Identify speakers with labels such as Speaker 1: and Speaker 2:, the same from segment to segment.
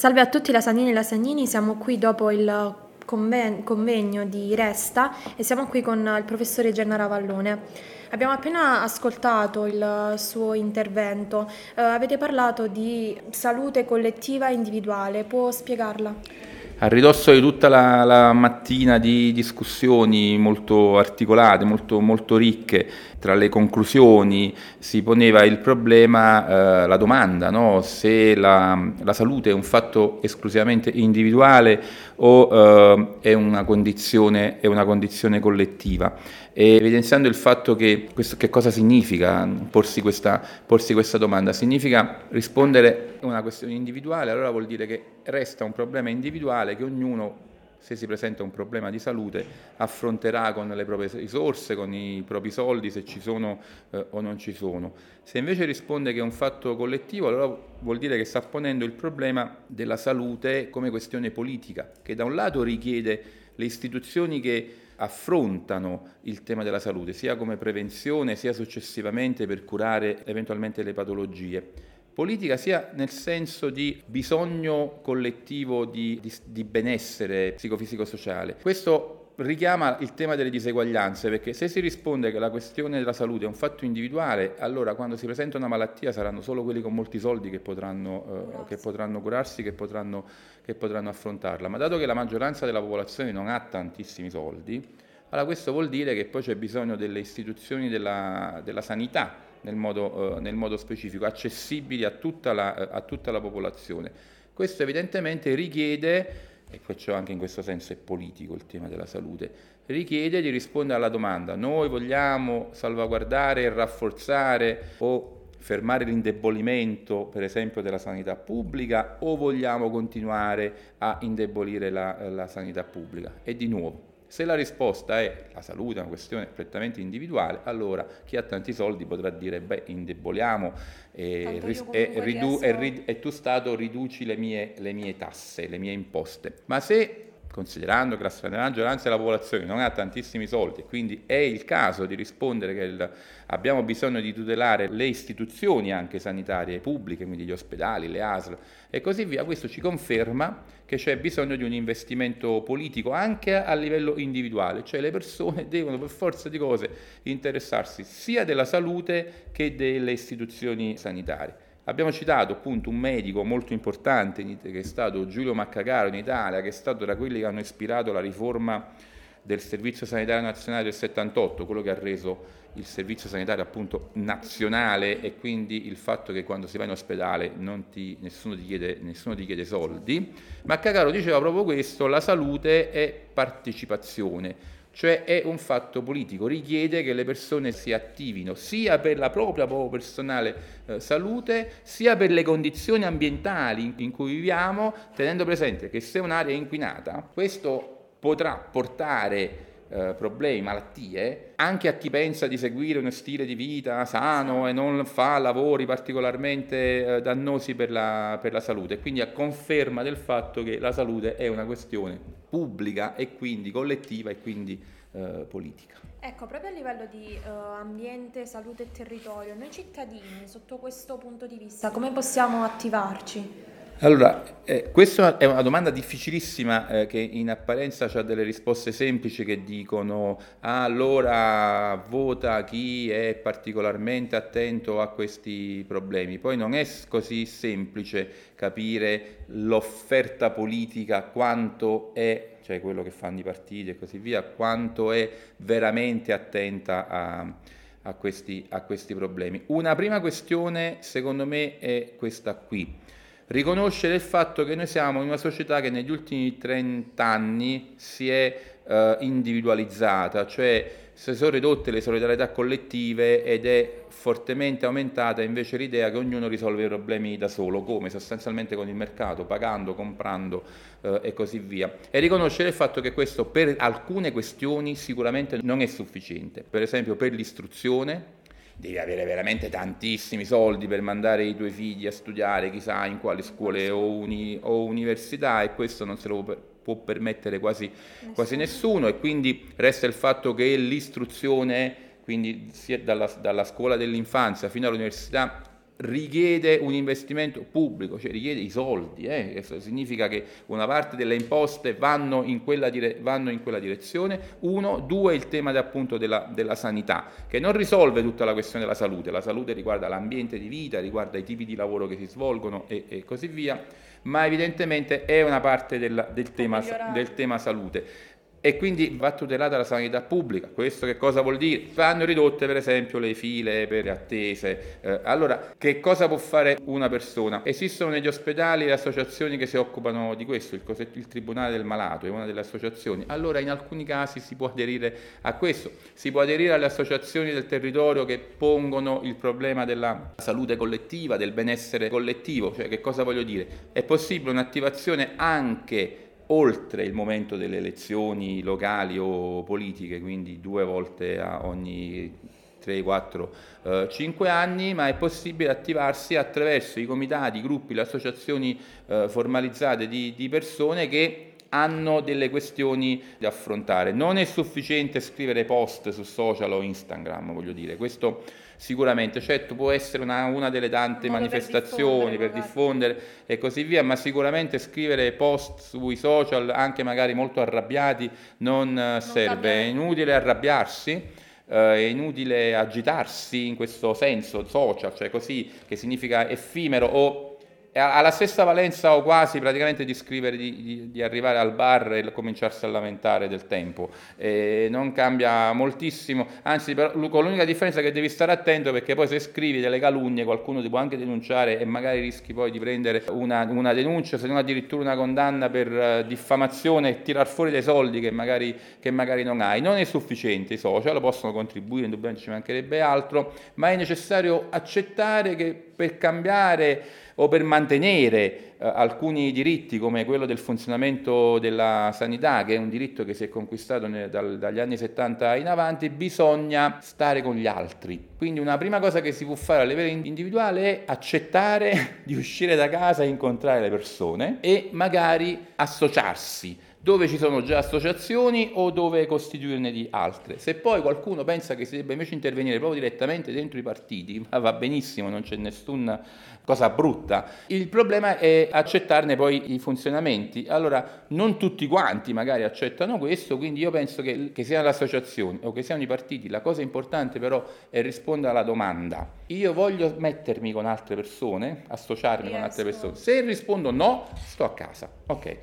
Speaker 1: Salve a tutti lasagnini e lasagnini, siamo qui dopo il conven- convegno di Resta e siamo qui con il professore Gennaro Vallone. Abbiamo appena ascoltato il suo intervento, eh, avete parlato di salute collettiva e individuale, può spiegarla?
Speaker 2: A ridosso di tutta la, la mattina di discussioni molto articolate, molto, molto, ricche, tra le conclusioni si poneva il problema, eh, la domanda, no? se la, la, salute è un fatto esclusivamente individuale o eh, è, una condizione, è una condizione collettiva e evidenziando il fatto che questo, che cosa significa porsi questa, porsi questa domanda? Significa rispondere a una questione individuale, allora vuol dire che resta un problema individuale che ognuno se si presenta un problema di salute, affronterà con le proprie risorse, con i propri soldi, se ci sono eh, o non ci sono. Se invece risponde che è un fatto collettivo, allora vuol dire che sta ponendo il problema della salute come questione politica, che da un lato richiede le istituzioni che affrontano il tema della salute, sia come prevenzione, sia successivamente per curare eventualmente le patologie. Politica sia nel senso di bisogno collettivo di, di, di benessere psicofisico-sociale. Questo richiama il tema delle diseguaglianze, perché se si risponde che la questione della salute è un fatto individuale, allora quando si presenta una malattia saranno solo quelli con molti soldi che potranno, eh, che potranno curarsi, che potranno, che potranno affrontarla. Ma dato che la maggioranza della popolazione non ha tantissimi soldi, allora questo vuol dire che poi c'è bisogno delle istituzioni della, della sanità nel modo, eh, nel modo, specifico, accessibili a tutta, la, a tutta la popolazione. Questo evidentemente richiede e perciò anche in questo senso è politico il tema della salute, richiede di rispondere alla domanda noi vogliamo salvaguardare e rafforzare o fermare l'indebolimento per esempio della sanità pubblica o vogliamo continuare a indebolire la, la sanità pubblica? E di nuovo, se la risposta è la salute è una questione prettamente individuale, allora chi ha tanti soldi potrà dire beh indeboliamo e, e, ridu- e, e, tu Stato riduci le mie, le mie tasse, le mie imposte. Ma se considerando che la stragrande maggioranza della popolazione non ha tantissimi soldi e quindi è il caso di rispondere che il, abbiamo bisogno di tutelare le istituzioni anche sanitarie pubbliche, quindi gli ospedali, le ASL e così via, questo ci conferma che c'è bisogno di un investimento politico anche a livello individuale, cioè le persone devono per forza di cose interessarsi sia della salute che delle istituzioni sanitarie. Abbiamo citato appunto un medico molto importante che è stato Giulio Maccagaro in Italia, che è stato tra quelli che hanno ispirato la riforma del Servizio Sanitario Nazionale del 78, quello che ha reso il servizio sanitario appunto nazionale e quindi il fatto che quando si va in ospedale ti, nessuno, ti chiede, nessuno, ti chiede, soldi. Maccagaro diceva proprio questo, la salute è partecipazione cioè è un fatto politico, richiede che le persone si attivino sia per la propria personale eh, salute, sia per le condizioni ambientali in cui viviamo, tenendo presente che se un'area è inquinata, questo potrà portare eh, problemi, malattie, anche a chi pensa di seguire uno stile di vita sano e non fa lavori particolarmente eh, dannosi per la, per la salute. Quindi a conferma del fatto che la salute è una questione pubblica e quindi collettiva e quindi eh, politica.
Speaker 1: Ecco, proprio a livello di uh, ambiente, salute e territorio, noi cittadini, sotto questo punto di vista, come possiamo attivarci?
Speaker 2: Allora, eh, questa è una domanda difficilissima eh, che in apparenza ha delle risposte semplici che dicono ah, allora vota chi è particolarmente attento a questi problemi. Poi non è così semplice capire l'offerta politica quanto è, cioè quello che fanno i partiti e così via, quanto è veramente attenta a, a, questi, a questi problemi. Una prima questione secondo me è questa qui riconoscere il fatto che noi siamo in una società che negli ultimi 30 anni si è eh, individualizzata, cioè si sono ridotte le solidarietà collettive ed è fortemente aumentata invece l'idea che ognuno risolve i problemi da solo, come sostanzialmente con il mercato, pagando, comprando eh, e così via. E riconoscere il fatto che questo per alcune questioni sicuramente non è sufficiente, per esempio per l'istruzione, devi avere veramente tantissimi soldi per mandare i tuoi figli a studiare chissà in quali scuole o, uni, o università e questo non se lo può, può permettere quasi nessuno. quasi nessuno e quindi resta il fatto che l'istruzione, quindi sia dalla, dalla scuola dell'infanzia fino all'università, richiede un investimento pubblico, cioè richiede i soldi, eh? Questo significa che una parte delle imposte vanno in quella, dire- vanno in quella direzione, uno, due il tema appunto della, della, sanità, che non risolve tutta la questione della salute, la salute riguarda l'ambiente di vita, riguarda i tipi di lavoro che si svolgono e, e così via, ma evidentemente è una parte del, del, tema, del tema salute e quindi va tutelata la sanità pubblica. Questo che cosa vuol dire? Vanno ridotte per esempio le file per attese. Eh, allora, che cosa può fare una persona? Esistono negli ospedali le associazioni che si occupano di questo, il, il Tribunale del Malato è una delle associazioni. Allora in alcuni casi si può aderire a questo, si può aderire alle associazioni del territorio che pongono il problema della salute collettiva, del benessere collettivo, cioè che cosa voglio dire? È possibile un'attivazione anche oltre il momento delle elezioni locali o politiche, quindi due volte a ogni 3, 4, eh, 5 anni, ma è possibile attivarsi attraverso i comitati, i gruppi, le associazioni eh, formalizzate di, di persone che hanno delle questioni da affrontare. Non è sufficiente scrivere post su social o Instagram, voglio dire, questo sicuramente, certo può essere una, una delle tante Modo manifestazioni per diffondere, per diffondere, e così via, ma sicuramente scrivere post sui social, anche magari molto arrabbiati, non, non serve, è inutile arrabbiarsi. Uh, è inutile agitarsi in questo senso social, cioè così che significa effimero o ha la stessa valenza o quasi praticamente di scrivere di, di, di arrivare al bar e cominciarsi a lamentare del tempo. E non cambia moltissimo, anzi però, con l'unica differenza che devi stare attento perché poi se scrivi delle calunnie qualcuno ti può anche denunciare e magari rischi poi di prendere una, una denuncia, se non addirittura una condanna per uh, diffamazione e tirar fuori dei soldi che magari, che magari non hai. Non è sufficiente, i social possono contribuire, indubbiamente ci mancherebbe altro, ma è necessario accettare che per cambiare o per mantenere eh, alcuni diritti come quello del funzionamento della sanità, che è un diritto che si è conquistato ne, dal, dagli anni 70 in avanti, bisogna stare con gli altri. Quindi una prima cosa che si può fare a livello individuale è accettare di uscire da casa e incontrare le persone e magari associarsi dove ci sono già associazioni o dove costituirne di altre. Se poi qualcuno pensa che si debba invece intervenire proprio direttamente dentro i partiti, va benissimo, non c'è nessuna cosa brutta. Il problema è accettarne poi i funzionamenti. Allora, non tutti quanti magari accettano questo, quindi io penso che, che siano le associazioni o che siano i partiti, la cosa importante però è rispondere alla domanda. Io voglio mettermi con altre persone, associarmi yes. con altre persone. Se rispondo no, sto a casa. Ok.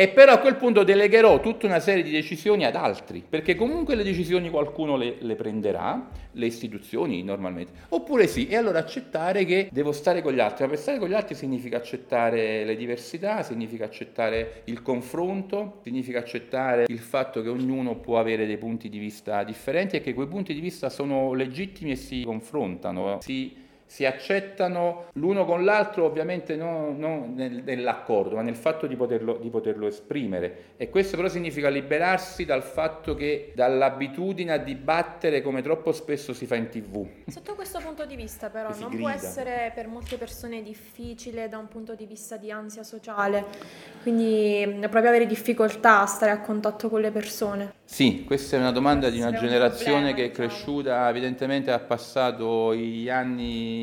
Speaker 2: E però a quel punto delegherò tutta una serie di decisioni ad altri, perché comunque le decisioni qualcuno le, le, prenderà, le istituzioni normalmente. Oppure sì, e allora accettare che devo stare con gli altri. Ma per stare con gli altri significa accettare le diversità, significa accettare il confronto, significa accettare il fatto che ognuno può avere dei punti di vista differenti e che quei punti di vista sono legittimi e si confrontano. Si si accettano l'uno con l'altro ovviamente non, non nel, nell'accordo, ma nel fatto di poterlo, di poterlo, esprimere. E questo però significa liberarsi dal fatto che dall'abitudine a dibattere come troppo spesso si fa in tv.
Speaker 1: Sotto questo punto di vista però non grida. può essere per molte persone difficile da un punto di vista di ansia sociale, quindi proprio avere difficoltà a stare a contatto con le persone.
Speaker 2: Sì, questa è una domanda di una generazione un problema, che è diciamo. cresciuta, evidentemente ha passato gli anni,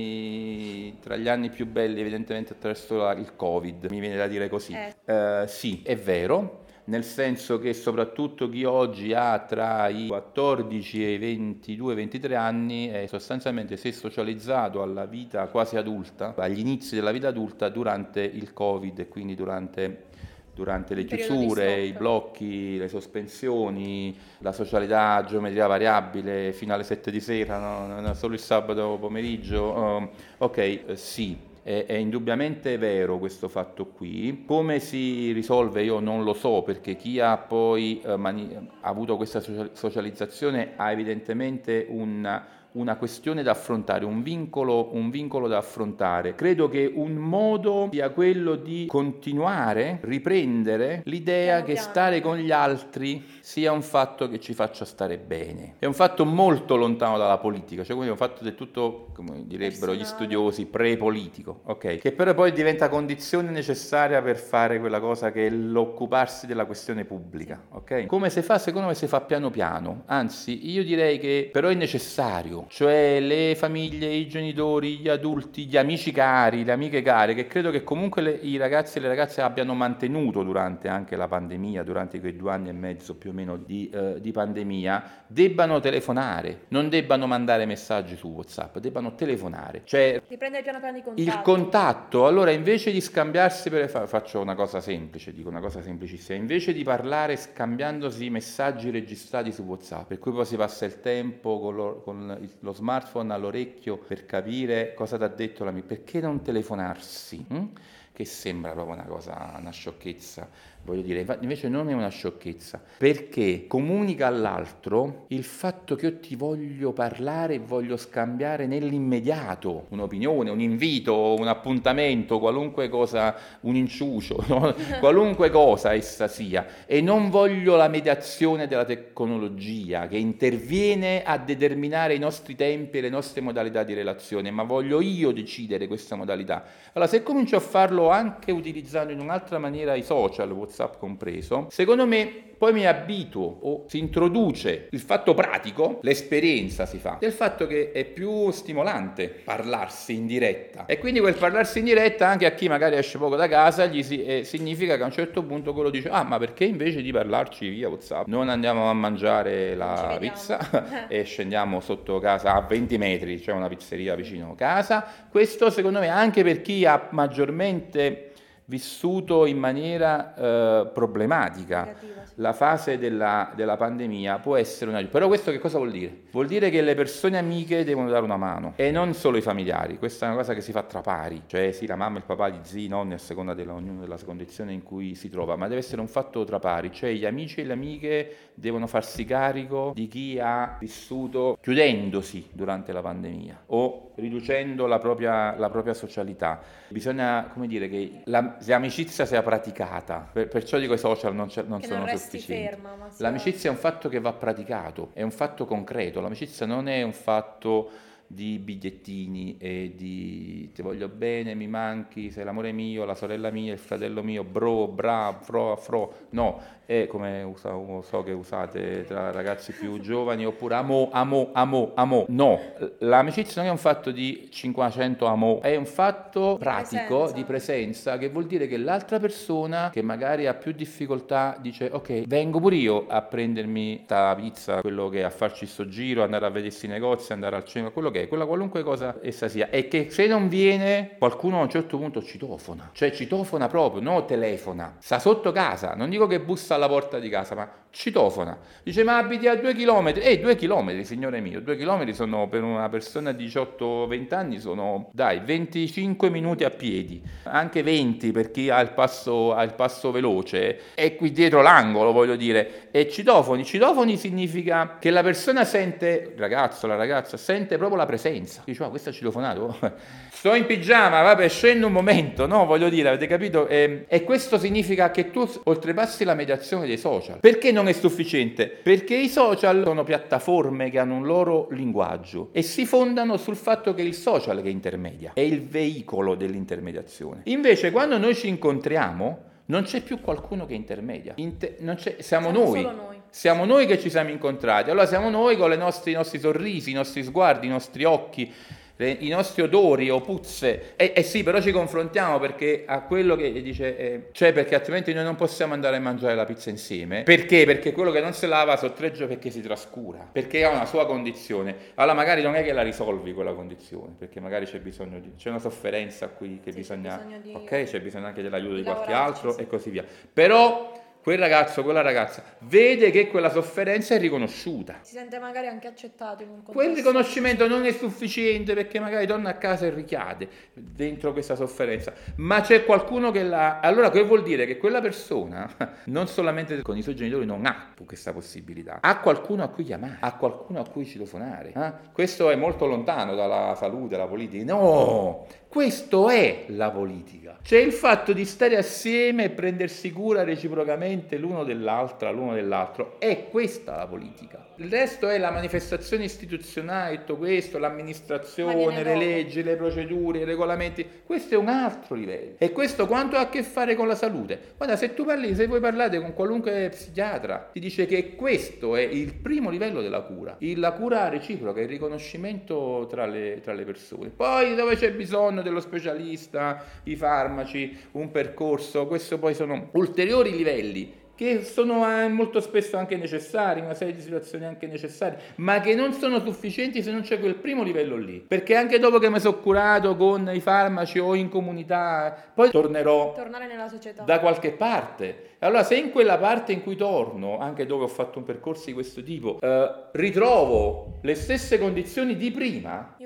Speaker 2: tra gli anni più belli evidentemente attraverso il Covid, mi viene da dire così. Eh. Uh, sì, è vero, nel senso che soprattutto chi oggi ha tra i 14 e i 22-23 anni è sostanzialmente si è socializzato alla vita quasi adulta, agli inizi della vita adulta durante il Covid e quindi durante durante le chiusure, i blocchi, le sospensioni, la socialità a geometria variabile fino alle 7 di sera, no? solo il sabato pomeriggio. Uh, ok, eh, sì, è, è, indubbiamente vero questo fatto qui. Come si risolve io non lo so perché chi ha poi uh, mani- ha avuto questa socializzazione ha evidentemente un una questione da affrontare, un vincolo, un vincolo da affrontare. Credo che un modo sia quello di continuare, riprendere l'idea che stare con gli altri sia un fatto che ci faccia stare bene. È un fatto molto lontano dalla politica, cioè quindi è un fatto del tutto, come direbbero gli studiosi, pre-politico, ok? Che però poi diventa condizione necessaria per fare quella cosa che è l'occuparsi della questione pubblica, ok? Come si fa? Secondo me si fa piano piano, anzi io direi che però è necessario loro, cioè le famiglie, i genitori, gli adulti, gli amici cari, le amiche care, che credo che comunque le, i ragazzi e le ragazze abbiano mantenuto durante anche la pandemia, durante quei due anni e mezzo più o meno di, eh, di pandemia, debbano telefonare, non debbano mandare messaggi su WhatsApp, debbano telefonare. Cioè,
Speaker 1: Riprende piano piano i contatti.
Speaker 2: il contatto, allora invece di scambiarsi per... faccio una cosa semplice, dico una cosa semplicissima, invece di parlare scambiandosi messaggi registrati su WhatsApp, per cui poi si passa il tempo con lo, con lo smartphone all'orecchio per capire cosa ti ha detto l'amico, perché non telefonarsi? Hm? Che sembra proprio una cosa, una sciocchezza voglio dire, invece non è una sciocchezza, perché comunica all'altro il fatto che io ti voglio parlare e voglio scambiare nell'immediato un'opinione, un invito, un appuntamento, qualunque cosa, un inciucio, no? qualunque cosa essa sia, e non voglio la mediazione della tecnologia che interviene a determinare i nostri tempi e le nostre modalità di relazione, ma voglio io decidere questa modalità. Allora, se comincio a farlo anche utilizzando in un'altra maniera i social, compreso, secondo me poi mi abituo o si introduce il fatto pratico, l'esperienza si fa, del fatto che è più stimolante parlarsi in diretta. E quindi quel parlarsi in diretta anche a chi magari esce poco da casa gli si, eh, significa che a un certo punto quello dice ah ma perché invece di parlarci via Whatsapp non andiamo a mangiare la pizza e scendiamo sotto casa a 20 metri, c'è cioè una pizzeria vicino a casa. Questo secondo me anche per chi ha maggiormente vissuto in maniera eh, problematica. Negativa, sì. La fase della, della, pandemia può essere una... Però questo che cosa vuol dire? Vuol dire che le persone amiche devono dare una mano e non solo i familiari. Questa è una cosa che si fa tra pari, cioè sì, la mamma, il papà, gli zii, i nonni, a seconda della, ognuno della condizione in cui si trova, ma deve essere un fatto tra pari, cioè gli amici e le amiche devono farsi carico di chi ha vissuto chiudendosi durante la pandemia o riducendo la propria, la propria socialità. Bisogna, come dire, che la, l'amicizia sia praticata, per, perciò dico i social non, non sono non sufficienti. Ferma, L'amicizia è un fatto che va praticato, è un fatto concreto, l'amicizia non è un fatto di bigliettini e di ti voglio bene, mi manchi, sei l'amore mio, la sorella mia, il fratello mio, bro, bra, fro, fro. No, è come usa, so che usate tra ragazzi più giovani, oppure amo, amo, amo, amo. No, l'amicizia non è un fatto di 500 amo, è un fatto pratico presenza. di presenza che vuol dire che l'altra persona che magari ha più difficoltà dice ok, vengo pure io a prendermi sta pizza, quello che è a farci sto giro, andare a vedere questi negozi, andare al cinema, quello che è, quella qualunque cosa essa sia. E che se non viene qualcuno a un certo punto citofona, cioè citofona proprio, non telefona, sta sotto casa, non dico che bussa alla porta di casa, ma citofona. Dice, ma abiti a due chilometri? Eh, due chilometri, signore mio, due chilometri sono per una persona di 18-20 anni, sono, dai, 25 minuti a piedi, anche 20 per chi ha il passo, ha il passo veloce, è qui dietro l'angolo, voglio dire. E citofoni, citofoni significa che la persona sente, il ragazzo, la ragazza, sente proprio la presenza. Dice, ma oh, questo è citofonato? Sto in pigiama, vabbè, scendo un momento, no? Voglio dire, avete capito? E, ehm, e questo significa che tu oltrepassi la mediazione dei social. Perché non è sufficiente? Perché i social sono piattaforme che hanno un loro linguaggio e si fondano sul fatto che è il social che intermedia, è il veicolo dell'intermediazione. Invece quando noi ci incontriamo, non c'è più qualcuno che intermedia, Inter- siamo, siamo noi. noi. Siamo noi che ci siamo incontrati. Allora siamo noi con nostri, i nostri sorrisi, i nostri sguardi, i nostri occhi i nostri odori o puzze. E eh, eh, sì, però ci confrontiamo perché a quello che dice, eh, cioè perché altrimenti noi non possiamo andare a mangiare la pizza insieme. Perché? Perché quello che non si lava sotteggia perché si trascura, perché ha una sua condizione. Allora magari non è che la risolvi quella condizione, perché magari c'è bisogno di, c'è una sofferenza qui che sì, bisogna, c'è bisogno di, ok, c'è bisogno anche dell'aiuto di, di qualche altro sì. e così via. Però quel ragazzo, quella ragazza vede che quella sofferenza è riconosciuta.
Speaker 1: Si sente magari anche accettato in un
Speaker 2: contesto. Quel riconoscimento non è sufficiente perché magari torna a casa e ricade dentro questa sofferenza, ma c'è qualcuno che la... Allora che vuol dire che quella persona, non solamente con i suoi genitori, non ha questa possibilità, ha qualcuno a cui chiamare, ha qualcuno a cui citofonare. Eh? Questo è molto lontano dalla salute, dalla politica. No! Questo è la politica. Cioè il fatto di stare assieme e prendersi cura reciprocamente l'uno dell'altra, l'uno dell'altro. È questa la politica. Il resto è la manifestazione istituzionale, tutto questo, l'amministrazione, le leggi, le procedure, i regolamenti. Questo è un altro livello. E questo quanto ha a che fare con la salute? Guarda, se tu parli, se voi parlate con qualunque psichiatra, ti dice che questo è il primo livello della cura. La cura reciproca, il riconoscimento tra le, tra le persone. Poi dove c'è bisogno dello specialista, i farmaci, un percorso, questo poi sono ulteriori livelli che sono eh, molto spesso anche necessari, una serie di situazioni anche necessarie, ma che non sono sufficienti se non c'è quel primo livello lì. Perché anche dopo che mi sono curato con i farmaci o in comunità, poi tornerò da qualche parte. Allora, se in quella parte in cui torno, anche dove ho fatto un percorso di questo tipo, eh, ritrovo le stesse condizioni di prima,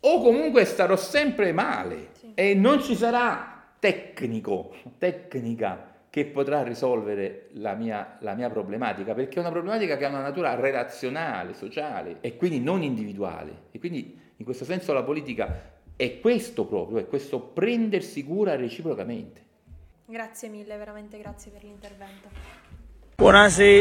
Speaker 2: o comunque starò sempre male sì. e non ci sarà tecnico, tecnica che potrà risolvere la mia, la mia, problematica, perché è una problematica che ha una natura relazionale, sociale e quindi non individuale. E quindi in questo senso la politica è questo proprio, è questo prendersi cura reciprocamente.
Speaker 1: Grazie mille, veramente grazie per l'intervento.
Speaker 3: Buonasera.